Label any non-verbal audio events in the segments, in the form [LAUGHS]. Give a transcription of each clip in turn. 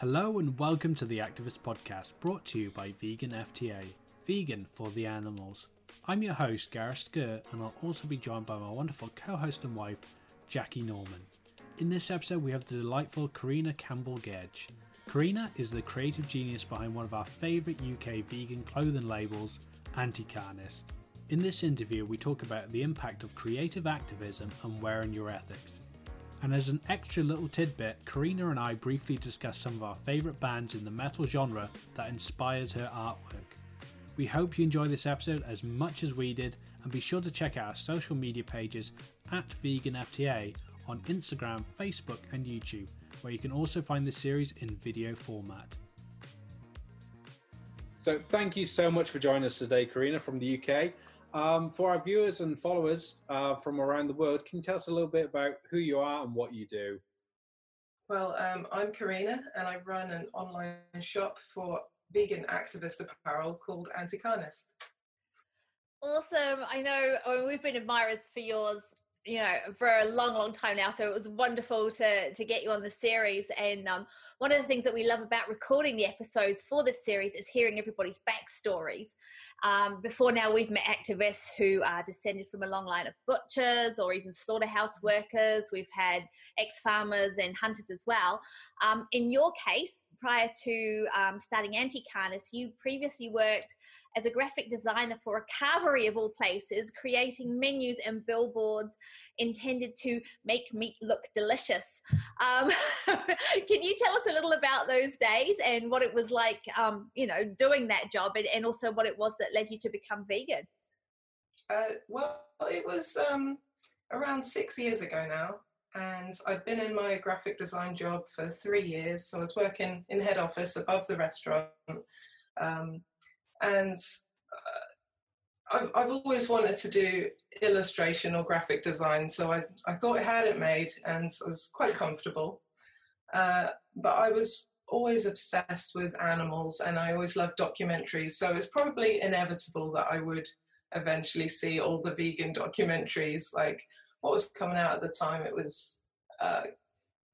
Hello and welcome to the Activist Podcast brought to you by Vegan FTA, vegan for the animals. I'm your host, Gareth Skirt, and I'll also be joined by my wonderful co host and wife, Jackie Norman. In this episode, we have the delightful Karina Campbell Gedge. Karina is the creative genius behind one of our favourite UK vegan clothing labels, Anti-Carnist. In this interview, we talk about the impact of creative activism and wearing your ethics. And as an extra little tidbit, Karina and I briefly discuss some of our favourite bands in the metal genre that inspires her artwork. We hope you enjoy this episode as much as we did, and be sure to check out our social media pages at VeganFTA on Instagram, Facebook, and YouTube, where you can also find this series in video format. So, thank you so much for joining us today, Karina from the UK. Um, for our viewers and followers uh, from around the world, can you tell us a little bit about who you are and what you do? Well, um, I'm Karina, and I run an online shop for vegan activist apparel called Anti-Carnist. Awesome. I know I mean, we've been admirers for yours you know for a long long time now so it was wonderful to to get you on the series. And um, one of the things that we love about recording the episodes for this series is hearing everybody's backstories. Um, before now we've met activists who are descended from a long line of butchers or even slaughterhouse workers. We've had ex-farmers and hunters as well. Um, in your case prior to um, starting anti-carnist you previously worked as a graphic designer for a carvery of all places, creating menus and billboards intended to make meat look delicious. Um, [LAUGHS] can you tell us a little about those days and what it was like, um, you know, doing that job and, and, also what it was that led you to become vegan? Uh, well, it was um, around six years ago now. And I'd been in my graphic design job for three years. So I was working in head office above the restaurant. Um, and uh, I've, I've always wanted to do illustration or graphic design, so I, I thought I had it made and I was quite comfortable. Uh, but I was always obsessed with animals and I always loved documentaries, so it's probably inevitable that I would eventually see all the vegan documentaries. Like what was coming out at the time, it was uh,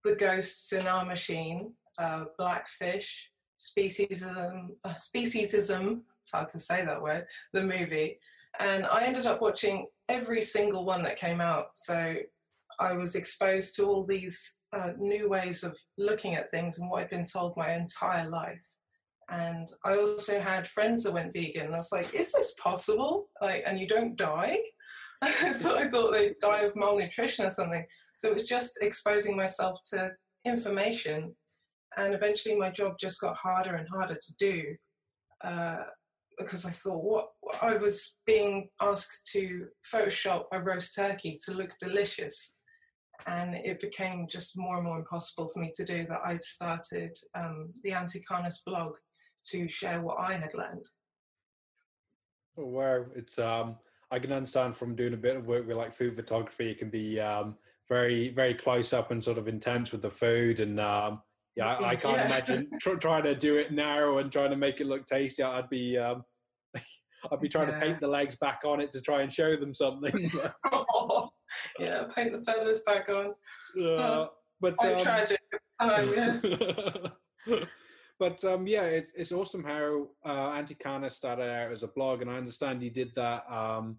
The Ghosts in Our Machine, uh, Blackfish, speciesism, uh, speciesism, it's hard to say that word, the movie. And I ended up watching every single one that came out. So I was exposed to all these uh, new ways of looking at things and what I'd been told my entire life. And I also had friends that went vegan. And I was like, is this possible? Like, and you don't die? [LAUGHS] I thought I thought they'd die of malnutrition or something. So it was just exposing myself to information and eventually my job just got harder and harder to do uh, because I thought what I was being asked to Photoshop a roast turkey to look delicious, and it became just more and more impossible for me to do. That I started um, the Anti-Carnist blog to share what I had learned. Oh, wow, it's um, I can understand from doing a bit of work with like food photography, it can be um, very very close up and sort of intense with the food and um, yeah, I, I can't yeah. imagine [LAUGHS] tr- trying to do it narrow and trying to make it look tasty. I'd be, um, [LAUGHS] I'd be trying yeah. to paint the legs back on it to try and show them something. [LAUGHS] oh, yeah, paint the feathers back on. Uh, but um, tragic. Oh, yeah. but um, yeah, it's it's awesome how uh, Anti-Carnist started out as a blog, and I understand you did that. Um,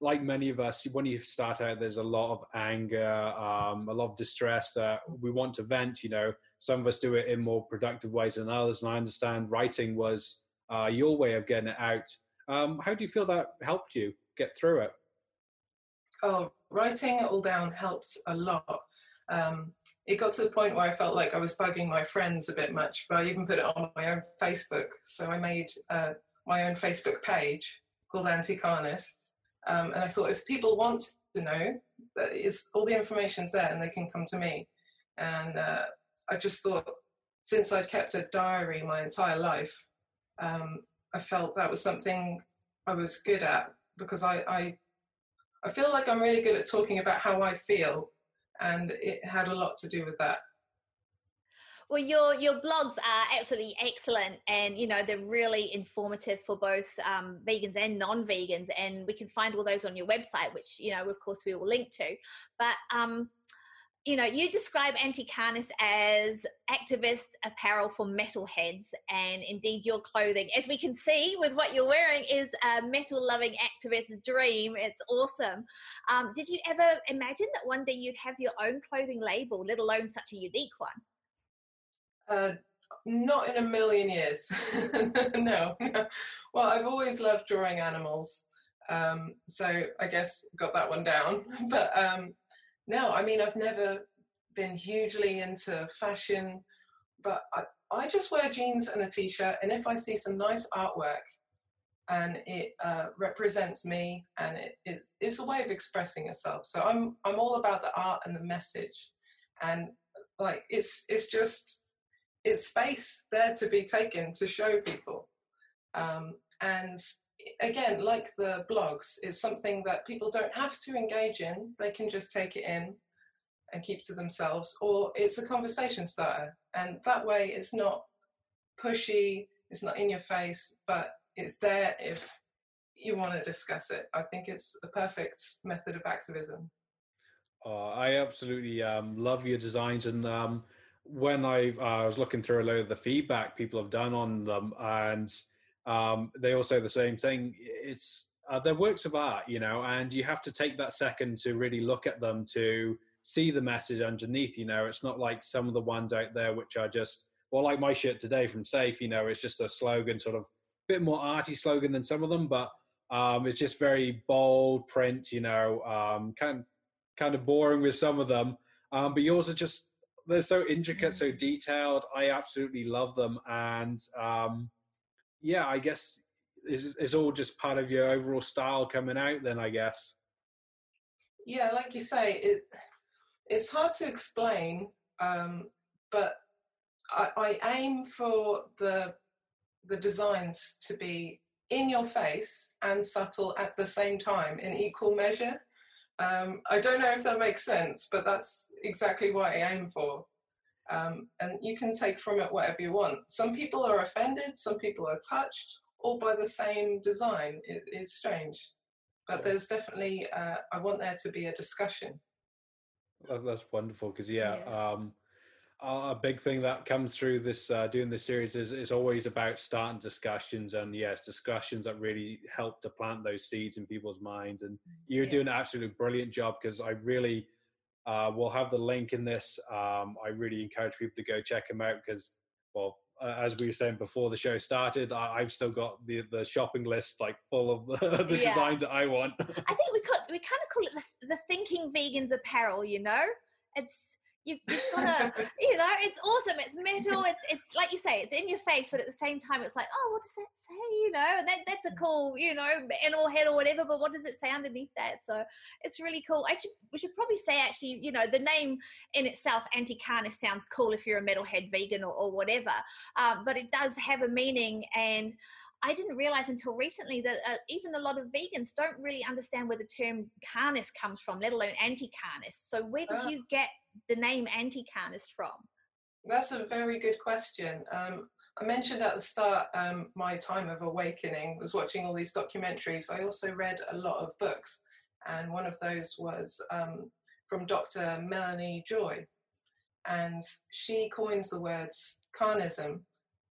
like many of us, when you start out, there's a lot of anger, um, a lot of distress that we want to vent. You know, some of us do it in more productive ways than others, and I understand writing was uh, your way of getting it out. Um, how do you feel that helped you get through it? Oh, writing it all down helps a lot. Um, it got to the point where I felt like I was bugging my friends a bit much, but I even put it on my own Facebook. So I made uh, my own Facebook page called Anti-Carnist. Um, and I thought if people want to know, that is all the information's there and they can come to me. And uh, I just thought, since I'd kept a diary my entire life, um, I felt that was something I was good at because I, I, I feel like I'm really good at talking about how I feel, and it had a lot to do with that. Well, your your blogs are absolutely excellent, and you know they're really informative for both um, vegans and non-vegans, and we can find all those on your website, which you know, of course, we will link to. But um, you know, you describe Anti-Carnist as activist apparel for metalheads, and indeed, your clothing, as we can see with what you're wearing, is a metal-loving activist's dream. It's awesome. Um, did you ever imagine that one day you'd have your own clothing label, let alone such a unique one? Uh, not in a million years. [LAUGHS] no, no. Well, I've always loved drawing animals, um, so I guess got that one down. [LAUGHS] but um, no, I mean, I've never been hugely into fashion, but I, I just wear jeans and a t-shirt, and if I see some nice artwork and it uh, represents me and it, it's, it's a way of expressing yourself. So I'm I'm all about the art and the message, and like it's it's just it's space there to be taken to show people, um, and again, like the blogs, is something that people don't have to engage in. They can just take it in and keep to themselves, or it's a conversation starter. And that way, it's not pushy, it's not in your face, but it's there if you want to discuss it. I think it's a perfect method of activism. Oh, I absolutely um, love your designs, and um, when I, uh, I was looking through a lot of the feedback people have done on them, and um, they all say the same thing. It's uh, they're works of art, you know, and you have to take that second to really look at them to see the message underneath. You know, it's not like some of the ones out there which are just well, like my shirt today from Safe. You know, it's just a slogan, sort of a bit more arty slogan than some of them, but um, it's just very bold print. You know, um, kind kind of boring with some of them, um, but yours are just they're so intricate, so detailed. I absolutely love them, and um, yeah, I guess it's, it's all just part of your overall style coming out. Then I guess. Yeah, like you say, it it's hard to explain, um, but I, I aim for the the designs to be in your face and subtle at the same time in equal measure. Um, I don't know if that makes sense, but that's exactly what I aim for. Um, and you can take from it whatever you want. Some people are offended, some people are touched, all by the same design. It, it's strange. But there's definitely, uh, I want there to be a discussion. That's wonderful because, yeah, yeah. Um, a big thing that comes through this uh, doing this series is, is always about starting discussions and yes discussions that really help to plant those seeds in people's minds and you're yeah. doing an absolutely brilliant job because i really uh, we'll have the link in this. Um, I really encourage people to go check them out because, well, uh, as we were saying before the show started, I, have still got the the shopping list like full of [LAUGHS] the, the yeah. designs that I want. I think we could we kind of call it the, the thinking vegans apparel. You know, it's you, have gotta, [LAUGHS] you know, it's awesome. It's metal. It's it's like you say, it's in your face, but at the same time, it's like, oh, what does that say? You know, and that that's a mm. cool, you know, animal head or whatever. But what does it say underneath that? So it's really cool. I should we should probably say actually, you know, the name in itself, Anti-Carnist, sounds cool if you're a metalhead vegan or, or whatever. Um, but it does have a meaning and. I didn't realize until recently that uh, even a lot of vegans don't really understand where the term carnist comes from, let alone anti carnist. So where did uh, you get the name anti carnist from? That's a very good question. Um, I mentioned at the start um, my time of awakening was watching all these documentaries. I also read a lot of books, and one of those was um, from Dr. Melanie Joy, and she coins the words carnism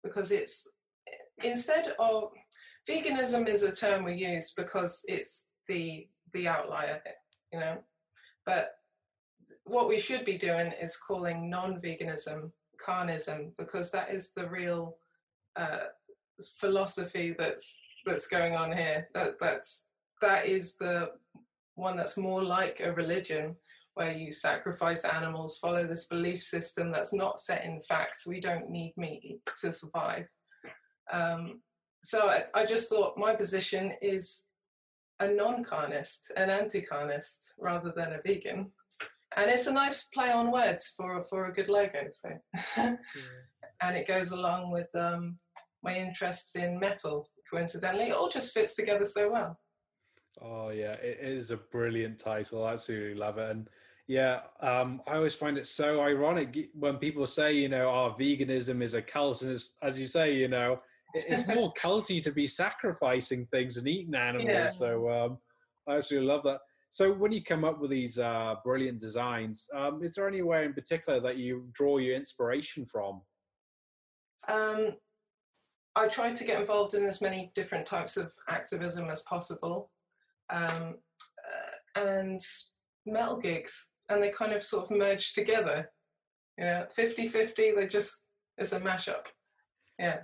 because it's instead of veganism is a term we use because it's the the outlier, you know, but what we should be doing is calling non-veganism carnism because that is the real uh, philosophy that's that's going on here. That that's that is the one that's more like a religion where you sacrifice animals, follow this belief system that's not set in facts. We don't need meat to survive. Um, so I, I, just thought my position is a non-carnist, an anti-carnist, rather than a vegan and it's a nice play on words for for a good logo. So, [LAUGHS] yeah. and it goes along with um, my interests in metal. Coincidentally, it all just fits together so well. Oh yeah, it is a brilliant title. I absolutely love it, and yeah, um, I always find it so ironic when people say, you know, our oh, veganism is a cult, and as you say, you know, it's more culty to be sacrificing things and eating animals. Yeah. So um, I absolutely love that. so when you come up with these uh, brilliant designs, um, is there anywhere in particular that you draw your inspiration from? Um, I try to get involved in as many different types of activism as possible, um, uh, and metal gigs, and they kind of sort of merge together. Yeah, 50-50, they just it's a mashup. Yeah.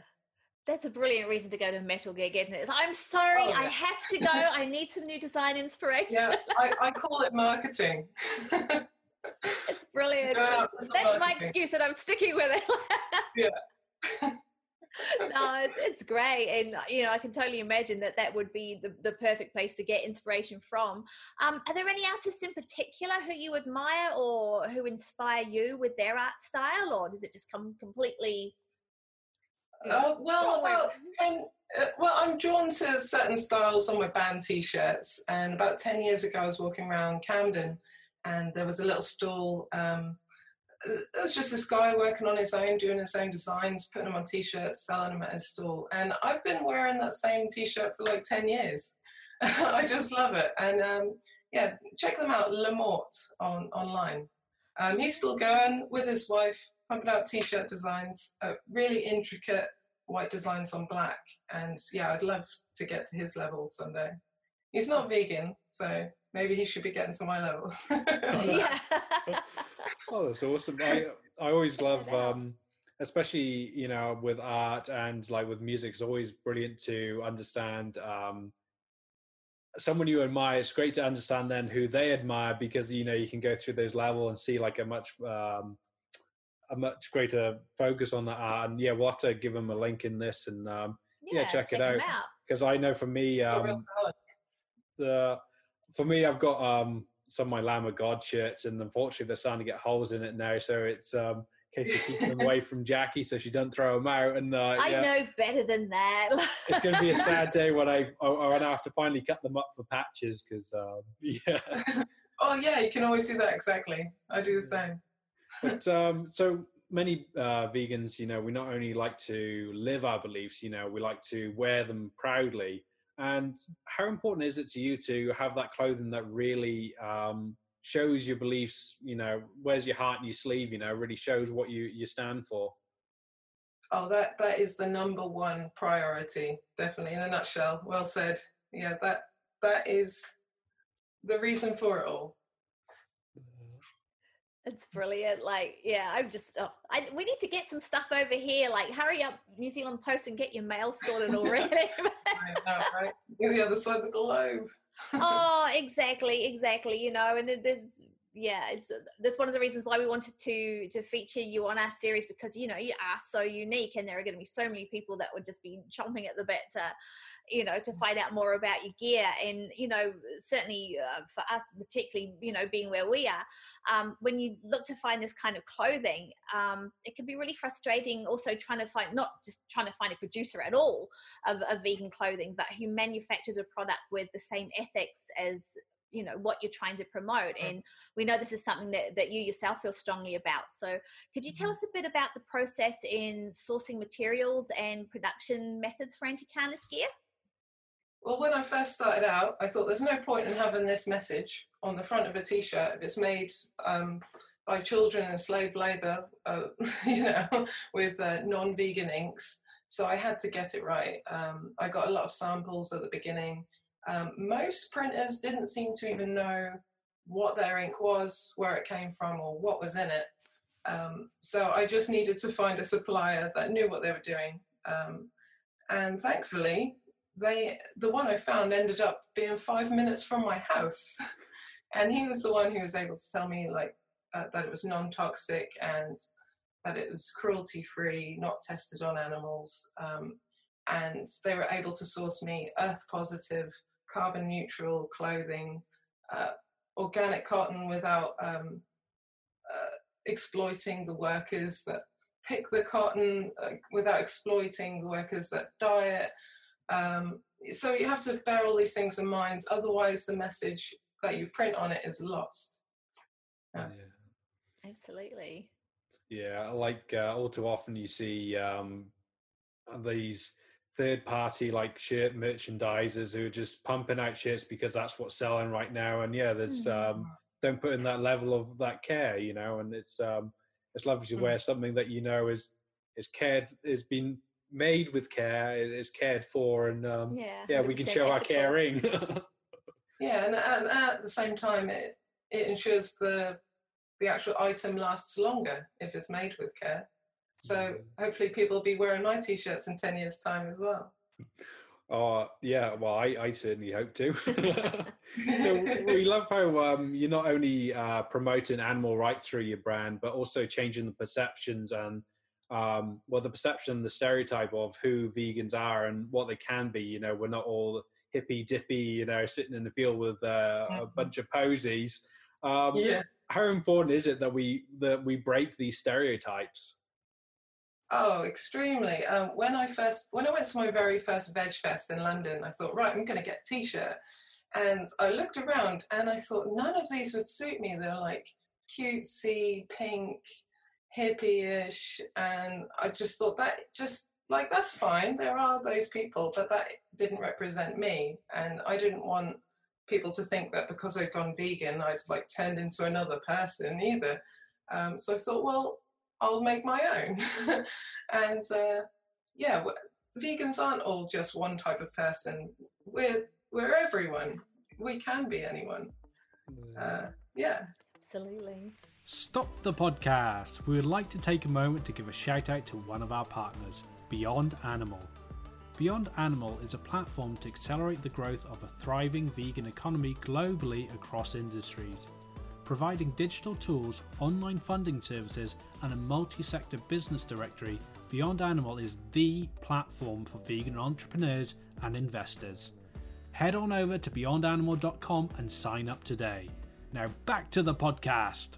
That's a brilliant reason to go to a metal gig, isn't it? I'm sorry, oh, yeah. I have to go. I need some new design inspiration. Yeah, I, [LAUGHS] I call it marketing. it's brilliant. That's marketing. my excuse, and I'm sticking with it. yeah. [LAUGHS] [LAUGHS] no, it's, it's, great, and you know I can totally imagine that that would be the, the perfect place to get inspiration from. Um, are there any artists in particular who you admire or who inspire you with their art style, or does it just come completely? Uh, well, ten, uh, well, I'm drawn to certain styles on my band T-shirts, and about ten years ago, I was walking around Camden, and there was a little stall. Um, it was just this guy working on his own, doing his own designs, putting them on t-shirts, selling them at his stall. And I've been wearing that same t-shirt for like 10 years. [LAUGHS] I just love it. And um, yeah, check them out, Lamort on online. Um, he's still going with his wife, pumping out t-shirt designs, uh, really intricate white designs on black. And yeah, I'd love to get to his level someday. He's not vegan, so maybe he should be getting to my level. [LAUGHS] [LAUGHS] yeah. [LAUGHS] oh, that's awesome. I I always love, um, especially you know, with art and like with music. It's always brilliant to understand um, someone you admire. It's great to understand then who they admire because you know you can go through those levels and see like a much um, a much greater focus on that art. And yeah, we'll have to give them a link in this and um, yeah, yeah, check, check it out because I know for me, um, the for me, I've got um, some of my Lamb of God shirts, and unfortunately, they're starting to get holes in it now. So it's um, in case you keep them [LAUGHS] away from Jackie, so she doesn't throw them out. And uh, I yeah. know better than that. it's going to be a sad [LAUGHS] day when I when I have to finally cut them up for patches because um, [LAUGHS] yeah. oh yeah, you can always see that exactly. I do the same. But um, so many uh, vegans, you know, we not only like to live our beliefs, you know, we like to wear them proudly. And how important is it to you to have that clothing that really um, shows your beliefs? You know, wears your heart in your sleeve. You know, really shows what you you stand for. Oh, that that is the number one priority. Definitely, in a nutshell. Well said. Yeah, that that is the reason for it all. It's brilliant. Like, yeah, I'm just, oh, I, we need to get some stuff over here. Like, hurry up, New Zealand Post, and get your mail sorted already. [LAUGHS] I know, right? the other side of the globe. [LAUGHS] oh, exactly, exactly. You know, and there's, yeah, it's that's one of the reasons why we wanted to to feature you on our series because you know you are so unique, and there are going to be so many people that would just be chomping at the bit to you know to find out more about your gear. And you know certainly uh, for us particularly you know being where we are um, when you look to find this kind of clothing um, it can be really frustrating also trying to find not just trying to find a producer at all of, of vegan clothing but who manufactures a product with the same ethics as you know what you're trying to promote. And we know this is something that, that you yourself feel strongly about. So could you tell mm-hmm. us a bit about the process in sourcing materials and production methods for anti-carnist gear well, when I first started out, I thought there's no point in having this message on the front of a T-shirt if it's made um, by children in slave labour, uh, [LAUGHS] you know, with uh, non-vegan inks. So I had to get it right. Um, I got a lot of samples at the beginning. Um, most printers didn't seem to even know what their ink was, where it came from, or what was in it. Um, so I just needed to find a supplier that knew what they were doing. Um, and thankfully, they the one I found ended up being five minutes from my house, [LAUGHS] and he was the one who was able to tell me like uh, that it was non-toxic and that it was cruelty-free, not tested on animals, um, and they were able to source me earth-positive, carbon-neutral clothing, uh, organic cotton without um, uh, exploiting the workers that pick the cotton, uh, without exploiting the workers that dye it um, so you have to bear all these things in mind, otherwise the message that you print on it is lost. Yeah. yeah. Absolutely. Yeah, like uh, all too often you see um, these third party like shirt merchandisers who are just pumping out shirts because that's what's selling right now. And yeah, there's um, don't put in that level of that care, you know. And it's um, it's lovely to wear something that you know is is cared is been made with care, is cared for, and um, yeah, yeah, we can show our caring. [LAUGHS] yeah, and, and at the same time, it it ensures the the actual item lasts longer if it's made with care. So mm-hmm. hopefully people will be wearing my t-shirts in 10 years time as well. [LAUGHS] Oh yeah, well I, I certainly hope to. [LAUGHS] so we love how um, you're not only uh, promoting animal rights through your brand, but also changing the perceptions and um, well the perception, the stereotype of who vegans are and what they can be. You know, we're not all hippy dippy, you know, sitting in the field with uh, a mm-hmm. bunch of posies. Um, yeah. How important is it that we that we break these stereotypes? Oh, extremely. Um, when I first, when I went to my very first Veg Fest in London, I thought, right, I'm going to get a T-shirt, and I looked around and I thought none of these would suit me. They're like cutesy, pink, hippie-ish, and I just thought that just like that's fine. There are those people, but that didn't represent me, and I didn't want people to think that because I'd gone vegan, I'd like turned into another person either. Um, so I thought, well, I'll make my own. [LAUGHS] and uh, yeah, vegans aren't all just one type of person. We're we're everyone. We can be anyone. Uh, yeah. Absolutely. Stop the podcast. We would like to take a moment to give a shout out to one of our partners, Beyond Animal. Beyond Animal is a platform to accelerate the growth of a thriving vegan economy globally across industries providing digital tools, online funding services, and a multi sector business directory, Beyond Animal is the platform for vegan entrepreneurs and investors. Head on over to beyondanimal.com and sign up today. Now, back to the podcast.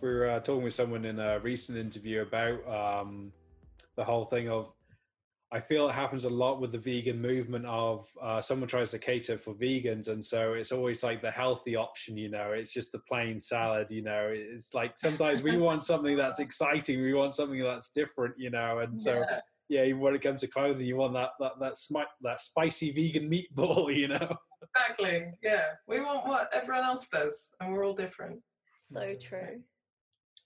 We were uh, talking with someone in a recent interview about um, the whole thing of I feel it happens a lot with the vegan movement of uh, someone tries to cater for vegans, and so it's always like the healthy option. You know, it's just the plain salad. You know, it's like sometimes we want something that's exciting, we want something that's different. You know, and so yeah, yeah when it comes to clothing, you want that that that, smi- that spicy vegan meatball. [LAUGHS] You know, exactly. Yeah, we want what everyone else does, and we're all different. So true.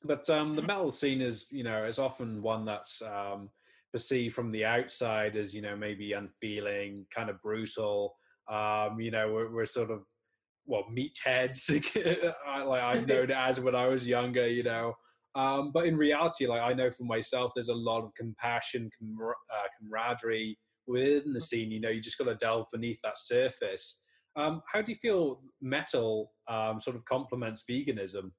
But um, the metal scene is, you know, is often one that's um, perceived from the outside as you know maybe unfeeling, kind of brutal. Um, you know, we're, we're sort of well meatheads, [LAUGHS] like I've [LAUGHS] known it as when I was younger. You know, um, but in reality, like I know for myself, there's a lot of compassion, camar- uh, camaraderie within the scene. You know, you just got to delve beneath that surface. Um, how do you feel metal um, sort of complements veganism?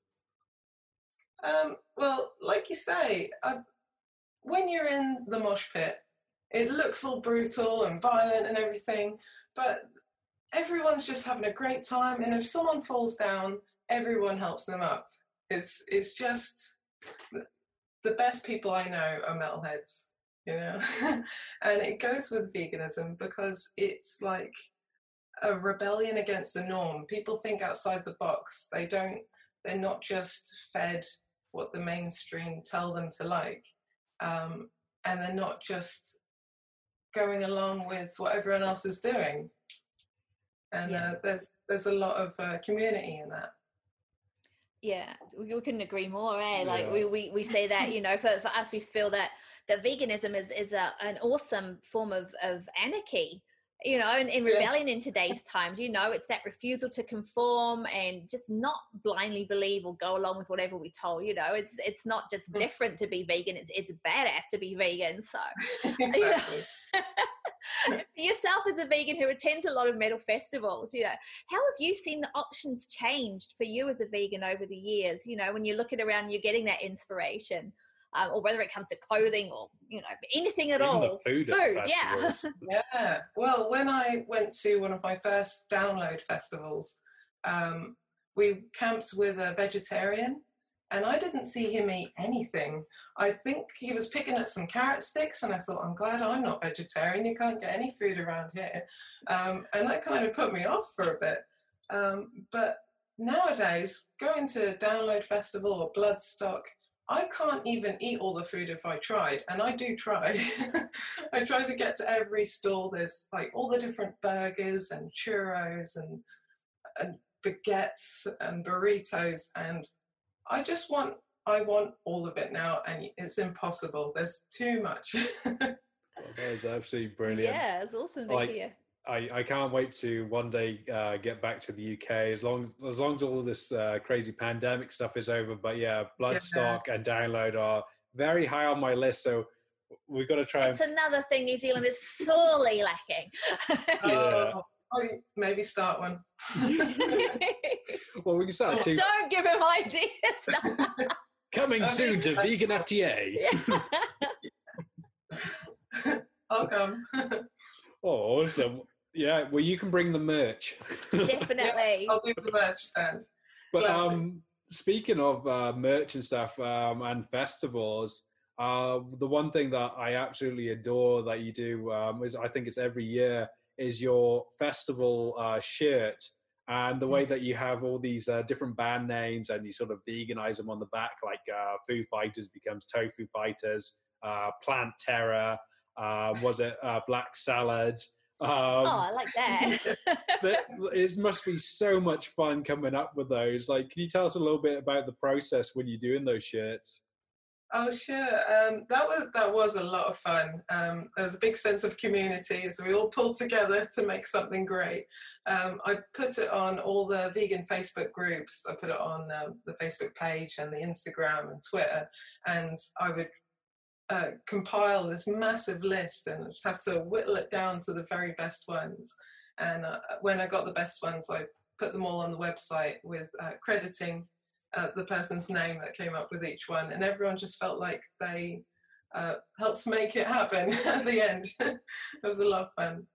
Um, well, like you say, I, when you're in the mosh pit, it looks all brutal and violent and everything, but everyone's just having a great time. And if someone falls down, everyone helps them up. It's it's just the best people I know are metalheads, you know, [LAUGHS] and it goes with veganism because it's like a rebellion against the norm. People think outside the box. They don't. They're not just fed what the mainstream tell them to like um, and they're not just going along with what everyone else is doing. And yeah. uh, there's there's a lot of uh, community in that. Yeah, we, we couldn't agree more. Eh? Like yeah. we, we we say that you know for, for us we feel that that veganism is is a, an awesome form of of anarchy you know, in, in rebellion in today's times, you know, it's that refusal to conform and just not blindly believe or go along with whatever we told. You know, it's it's not just mm. different to be vegan; it's it's badass to be vegan. So, [LAUGHS] [LAUGHS] exactly. [LAUGHS] yourself as a vegan who attends a lot of metal festivals, you know, how have you seen the options changed for you as a vegan over the years? You know, when you look at around, you're getting that inspiration um, or whether it comes to clothing or you know anything at Even all. food, food yeah. [LAUGHS] yeah. Well, when I went to one of my first download festivals, um, we camped with a vegetarian. And I didn't see him eat anything. I think he was picking at some carrot sticks, and I thought, I'm glad I'm not vegetarian. You can't get any food around here. Um, and that kind of put me off for a bit. Um, but nowadays, going to Download Festival or Bloodstock, I can't even eat all the food if I tried, and I do try. [LAUGHS] I try to get to every stall. There's like all the different burgers and churros and, and baguettes and burritos, and I just want I want all of it now, and it's impossible. There's too much. [LAUGHS] that is absolutely brilliant. Yeah, it's awesome to Like, hear. I, I can't wait to one day uh, get back to the UK as long as, as long as all this uh, crazy pandemic stuff is over. But yeah, Bloodstock and Download are very high on my list. So we've got to try and It's another thing New Zealand is sorely lacking. [LAUGHS] Yeah. Oh, oh, maybe start one. well, we can start to Don't give him ideas. [LAUGHS] coming soon to Vegan FTA. I'll [LAUGHS] come. Oh, awesome! Yeah, well, you can bring the merch. Definitely. I'll do the merch stand. But Gladly. um, speaking of uh, merch and stuff um, and festivals, uh, the one thing that I absolutely adore that you do um, is I think it's every year is your festival uh, shirt and the way that you have all these uh, different band names and you sort of veganize them on the back, like uh, Foo Fighters becomes Tofu Fighters, uh, Plant Terror, uh, was it uh, Black Salad? Um, oh, I like that. [LAUGHS] that it must be so much fun coming up with those. Like, can you tell us a little bit about the process when you're doing those shirts? Oh sure, um, that was that was a lot of fun. Um, there was a big sense of community as we all pulled together to make something great. Um, I put it on all the vegan Facebook groups. I put it on um, the Facebook page and the Instagram and Twitter, and I would uh, compile this massive list and have to whittle it down to the very best ones. And uh, when I got the best ones, I put them all on the website with uh, crediting uh, the person's name that came up with each one, and everyone just felt like they uh, helped make it happen [LAUGHS] at the end. [LAUGHS] it was a lot of fun.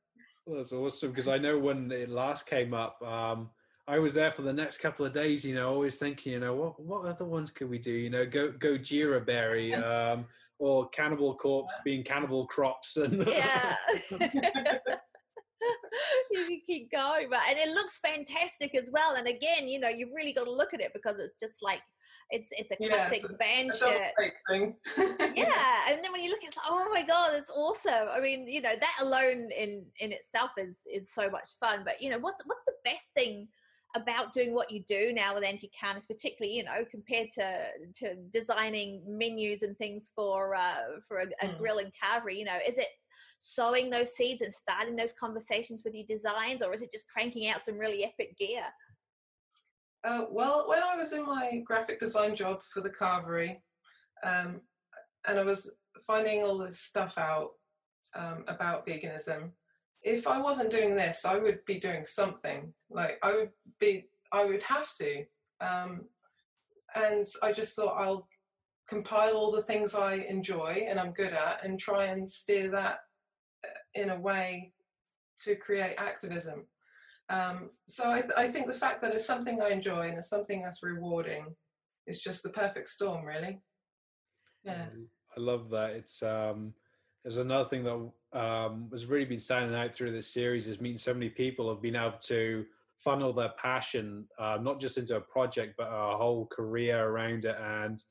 That's awesome because I know when it last came up, um, I was there for the next couple of days. You know, always thinking, you know, what what other ones could we do? You know, go go Jira Berry [LAUGHS] um, or Cannibal Corpse being Cannibal Crops and yeah. [LAUGHS] [LAUGHS] you can keep going, but and it looks fantastic as well. And again, you know, you've really got to look at it because it's just like it's it's a Yeah, classic it's band A double shirt. take thing. [LAUGHS] yeah and then when you look it's like oh my god it's awesome i mean you know that alone in in itself is is so much fun but you know what's what's the best thing about doing what you do now with anti-carnist particularly you know compared to to designing menus and things for uh for a, a Mm. grill and carvery you know is it sowing those seeds and starting those conversations with your designs or is it just cranking out some really epic gear Uh, well, when I was in my graphic design job for the carvery, um, and I was finding all this stuff out um, about veganism, if I wasn't doing this, I would be doing something. Like I would be, I would have to. Um, and I just thought I'll compile all the things I enjoy and I'm good at, and try and steer that uh, in a way to create activism. Um, so I, th- I think the fact that it's something I enjoy and it's something that's rewarding is just the perfect storm, really. Yeah. Um, I love that. It's um, there's another thing that um, has really been standing out through this series is meeting so many people have been able to funnel their passion uh, not just into a project but a whole career around it and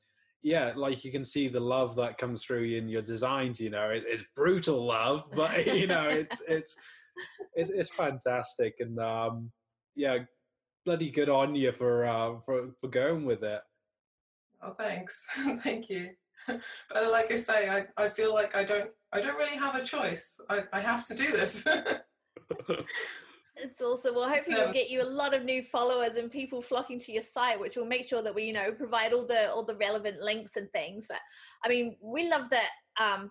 yeah like you can see the love that comes through in your designs you know it, it's brutal love [LAUGHS] but you know it's it's it's, it's fantastic and um yeah bloody good on you for uh for for going with it Oh, thanks. [LAUGHS] Thank you. [LAUGHS] But like I say, I, I feel like I don't I don't really have a choice. I, I have to do this. [LAUGHS] It's awesome. Well, hopefully we'll get you a lot of new followers and people flocking to your site, which will make sure that we, you know, provide all the all the relevant links and things. But I mean, we love that. Um,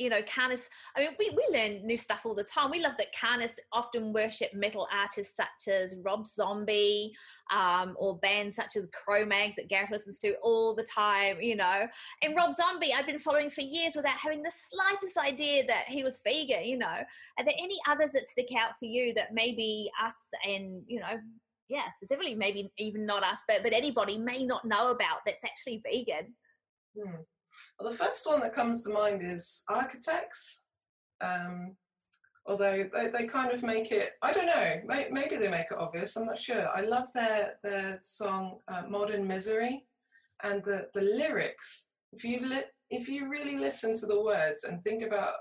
you know, Canis. I mean, we we learn new stuff all the time. We love that Canis often worship metal artists such as Rob Zombie, um, or bands such as Cro-Mags that Gareth listens to all the time. You know, and Rob Zombie, I've been following for years without having the slightest idea that he was vegan. You know, are there any others that stick out for you that maybe us and you know yeah specifically maybe even not us but but anybody may not know about that's actually vegan Hmm. Well, the first one that comes to mind is architects. Um, although they, they kind of make it, I don't know, may, maybe they make it obvious, I'm not sure. I love their, their song uh, Modern Misery. and the the lyrics. If you li- if you really listen to the words and think about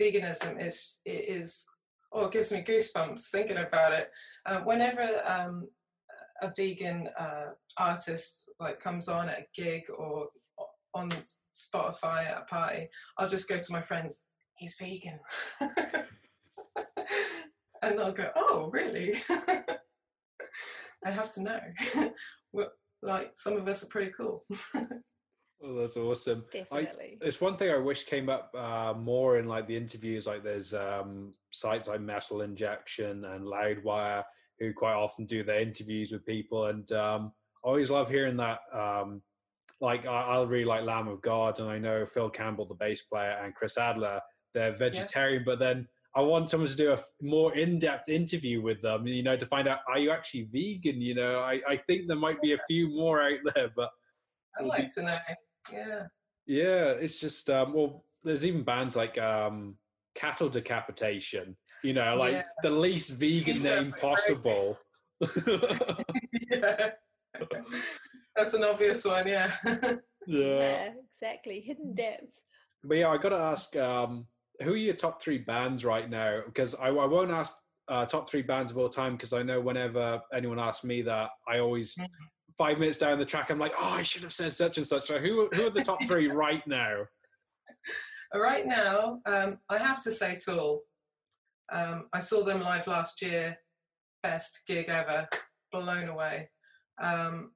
veganism, is it is oh, it gives me goosebumps thinking about it. Uh, whenever um, a vegan uh, artist like comes on at a gig or on Spotify at a party, I'll just go to my friends. He's vegan, [LAUGHS] and they'll go, "Oh, really?" [LAUGHS] I have to know. [LAUGHS] like some of us are pretty cool. Oh, that's awesome. Definitely. I, it's one thing I wish came up uh, more in like the interviews. Like there's um, sites like Metal Injection and Loudwire who quite often do their interviews with people, and um, I always love hearing that. Um, like I, I really like Lamb of God, and I know Phil Campbell, the bass player, and Chris Adler, they're vegetarian, yeah. but then I want someone to do a more in-depth interview with them, you know, to find out are you actually vegan? You know, I, I think there might be a few more out there, but I'd like to know. Yeah. Yeah, it's just um, well, there's even bands like um, Cattle Decapitation. You know, like yeah. the least vegan [LAUGHS] name possible. [LAUGHS] [LAUGHS] yeah. That's an obvious one, yeah. [LAUGHS] yeah. yeah. exactly. Hidden depth. But yeah, I got to ask, um, who are your top three bands right now? Because I, I won't ask uh, top three bands of all time because I know whenever anyone asks me that, I always mm five minutes down the track, I'm like, oh, I should have said such and such. So who, who are the top three [LAUGHS] right now? Right now, um, I have to say Tool. Um, I saw them live last year, best gig ever, blown away. Um,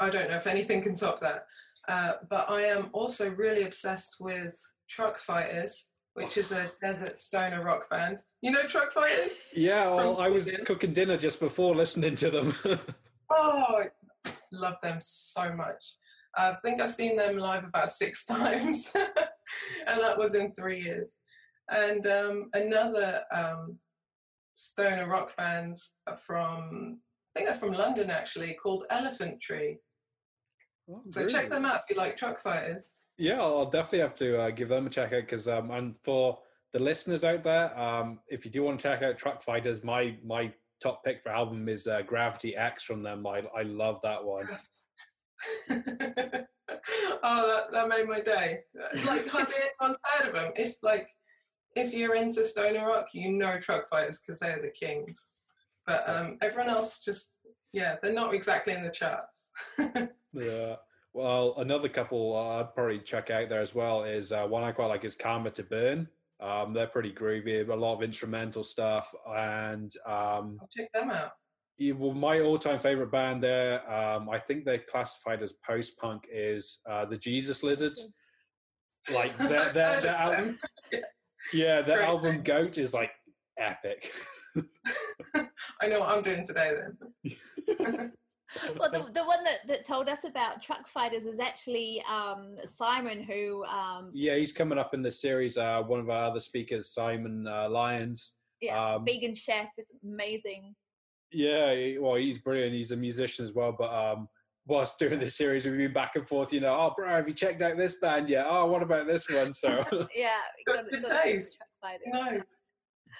I don't know if anything can top that. Uh, but I am also really obsessed with Truckfighters, which is a desert stoner rock band. You know Truckfighters? Yeah, well, I was cooking dinner just before listening to them. [LAUGHS] oh, love them so much. I think I've seen them live about six [LAUGHS] times, and that was in three years. And um, another um, stoner rock bands from, I think they're from London actually, called Elephant Tree. Oh, so really? check them out if you like truckfighters. Yeah, I'll definitely have to uh, give them a check out because, um, and for the listeners out there, um, if you do want to check out Truckfighters, my my top pick for album is uh, Gravity X from them. I I love that one. Yes. [LAUGHS] oh, that, that made my day. Like hardly anyone's heard of them. If like if you're into stoner rock, you know Truckfighters because they're the kings. But um, everyone else just yeah, they're not exactly in the charts. [LAUGHS] yeah. Well, another couple I'd probably check out there as well is uh, one I quite like is Karma to Burn. Um, they're pretty groovy, a lot of instrumental stuff, and um, I'll check them out. well, my all-time favorite band there, um, I think they're classified as post-punk, is uh, the Jesus Lizards. Like [LAUGHS] their, their, their album, [LAUGHS] yeah, their Great album Goat is like epic. [LAUGHS] I know what I'm doing today then [LAUGHS] well, the, the one that, that told us about truckfighters is actually um, Simon, who. Um, yeah, he's coming up in the series. Uh, one of our other speakers, Simon uh, Lyons. Yeah, um, vegan chef is amazing. Yeah, well, he's brilliant. He's a musician as well. But um, whilst doing this series, we've been back and forth. You know, oh, bro, have you checked out this band yet? Oh, what about this one? So [LAUGHS] yeah, got, good taste. Nice.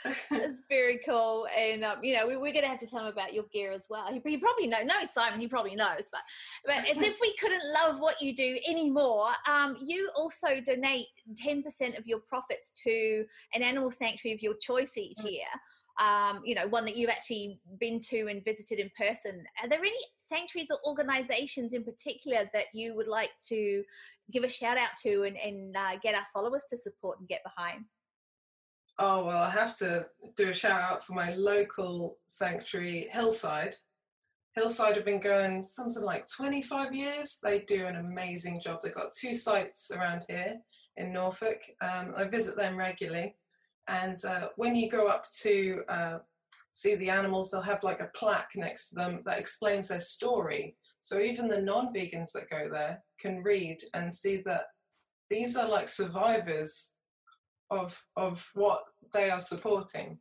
[LAUGHS] It's very cool. And, um, you know, we, are going to have to tell him about your gear as well. He, he probably knows, no, Simon, he probably knows, but, but as if we couldn't love what you do anymore, um, you also donate 10% of your profits to an animal sanctuary of your choice each mm. year. Um, you know, one that you've actually been to and visited in person. Are there any sanctuaries or organizations in particular that you would like to give a shout out to and, and uh, get our followers to support and get behind? Oh, well, I have to do a shout out for my local sanctuary, Hillside. Hillside have been going something like 25 years. They do an amazing job. They've got two sites around here in Norfolk. Um, I visit them regularly. And uh, when you go up to uh, see the animals, they'll have like a plaque next to them that explains their story. So even the non vegans that go there can read and see that these are like survivors of of what they are supporting.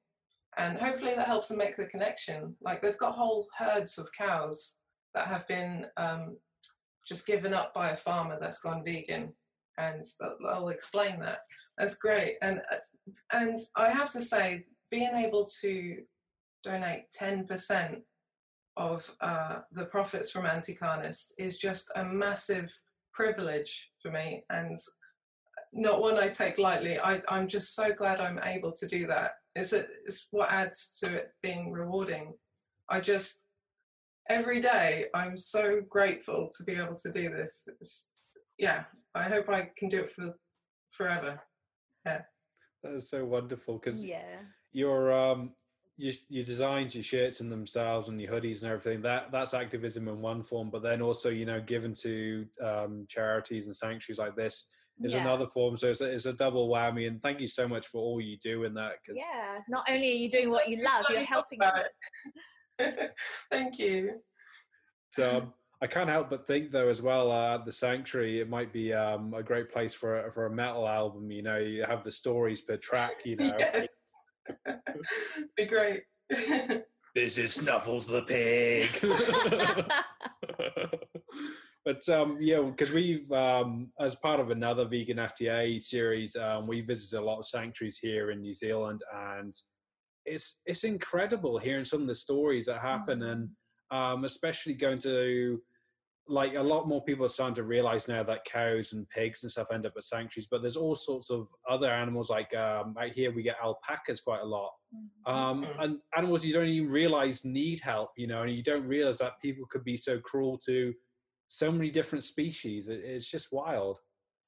And hopefully that helps them make the connection. Like they've got whole herds of cows that have been um, just given up by a farmer that's gone vegan. And i'll explain that. That's great. And uh, and i have to say being able to donate 10% of uh, the profits from anti-carnist is just a massive privilege for me. And not one I take lightly. I, am just so glad I'm able to do that. It's, a, it's what adds to it being rewarding. I just, every day, I'm so grateful to be able to do this. It's, yeah, I hope I can do it for forever. Yeah. That is so wonderful because yeah. your um your your designs, your shirts and themselves, and your hoodies and everything. That that's activism in one form, but then also you know given to um, charities and sanctuaries like this is yeah. another form. So it's a, it's a double whammy. And thank you so much for all you do in that. Cause yeah, not only are you doing what you love, you're helping. [LAUGHS] thank you. So um, I can't help but think though as well uh, the sanctuary it might be um, a great place for a, for a metal album. You know, you have the stories per track. You [LAUGHS] know, yes. [LAUGHS] be great. this is Snuffles the pig. But um, yeah, because we've um, as part of another vegan FTA series, um, we visited a lot of sanctuaries here in New Zealand, and it's it's incredible hearing some of the stories that happen, mm-hmm. and um, especially going to like a lot more people are starting to realize now that cows and pigs and stuff end up at sanctuaries, but there's all sorts of other animals. Like um, out here, we get alpacas quite a lot, mm-hmm. um, and animals you don't even realize need help. You know, and you don't realize that people could be so cruel to so many different species. It, it's just wild.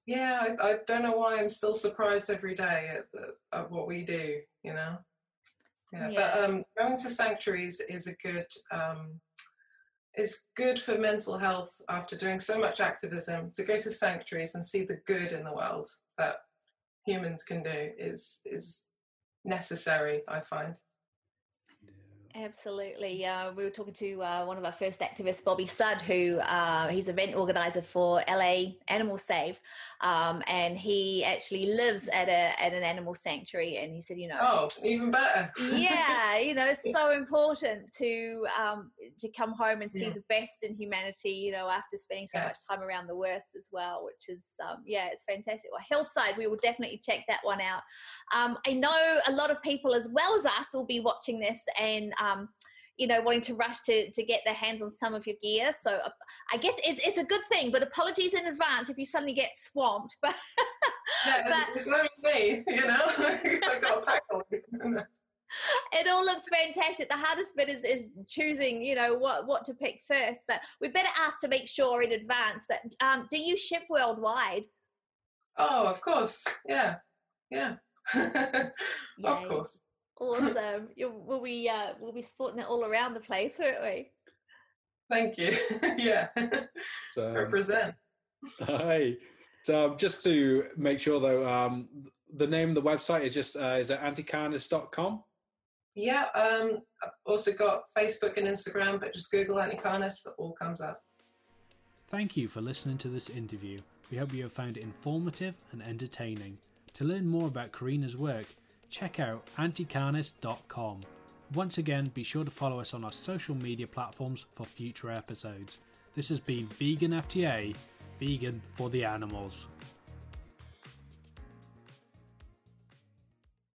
Yeah, I, I, don't know why I'm still surprised every day at, at what we do. You know. Yeah, yeah. but um, going to sanctuaries is a good um, is good for mental health after doing so much activism to go to sanctuaries and see the good in the world that humans can do is is necessary i find Absolutely. Uh, we were talking to uh, one of our first activists, Bobby Sudd, who uh, he's event organizer for LA Animal Save, um, and he actually lives at a at an animal sanctuary. And he said, you know, oh, even better. yeah, you know, it's [LAUGHS] so important to um, to come home and see yeah. the best in humanity. You know, after spending so yeah. much time around the worst as well, which is um, yeah, it's fantastic. Well, Hillside, we will definitely check that one out. Um, I know a lot of people, as well as us, will be watching this and um, you know, wanting to rush to, to get their hands on some of your gear. So uh, I guess it's, it's a good thing, but apologies in advance if you suddenly get swamped. [LAUGHS] But, yeah, but it's only me, you know, [LAUGHS] I got pack all it all looks fantastic. The hardest bit is, is choosing, you know, what, what to pick first. But we better ask to make sure in advance. But um, do you ship worldwide? Oh, of course. Yeah. Yeah. [LAUGHS] of course. Awesome. we'll be uh, we'll be sporting it all around the place, won't we? Thank you. [LAUGHS] yeah. So, Represent. [LAUGHS] Hi. So um, just to make sure though, um, the name of the website is just uh, is it anticarnist.com? Yeah. Um, I've also got Facebook and Instagram, but just Google Anticarnist, that all comes up. Thank you for listening to this interview. We hope you have found it informative and entertaining. To learn more about Karina's work, check out anticarnist.com. Once again, be sure to follow us on our social media platforms for future episodes. This has been Vegan FTA, vegan for the animals.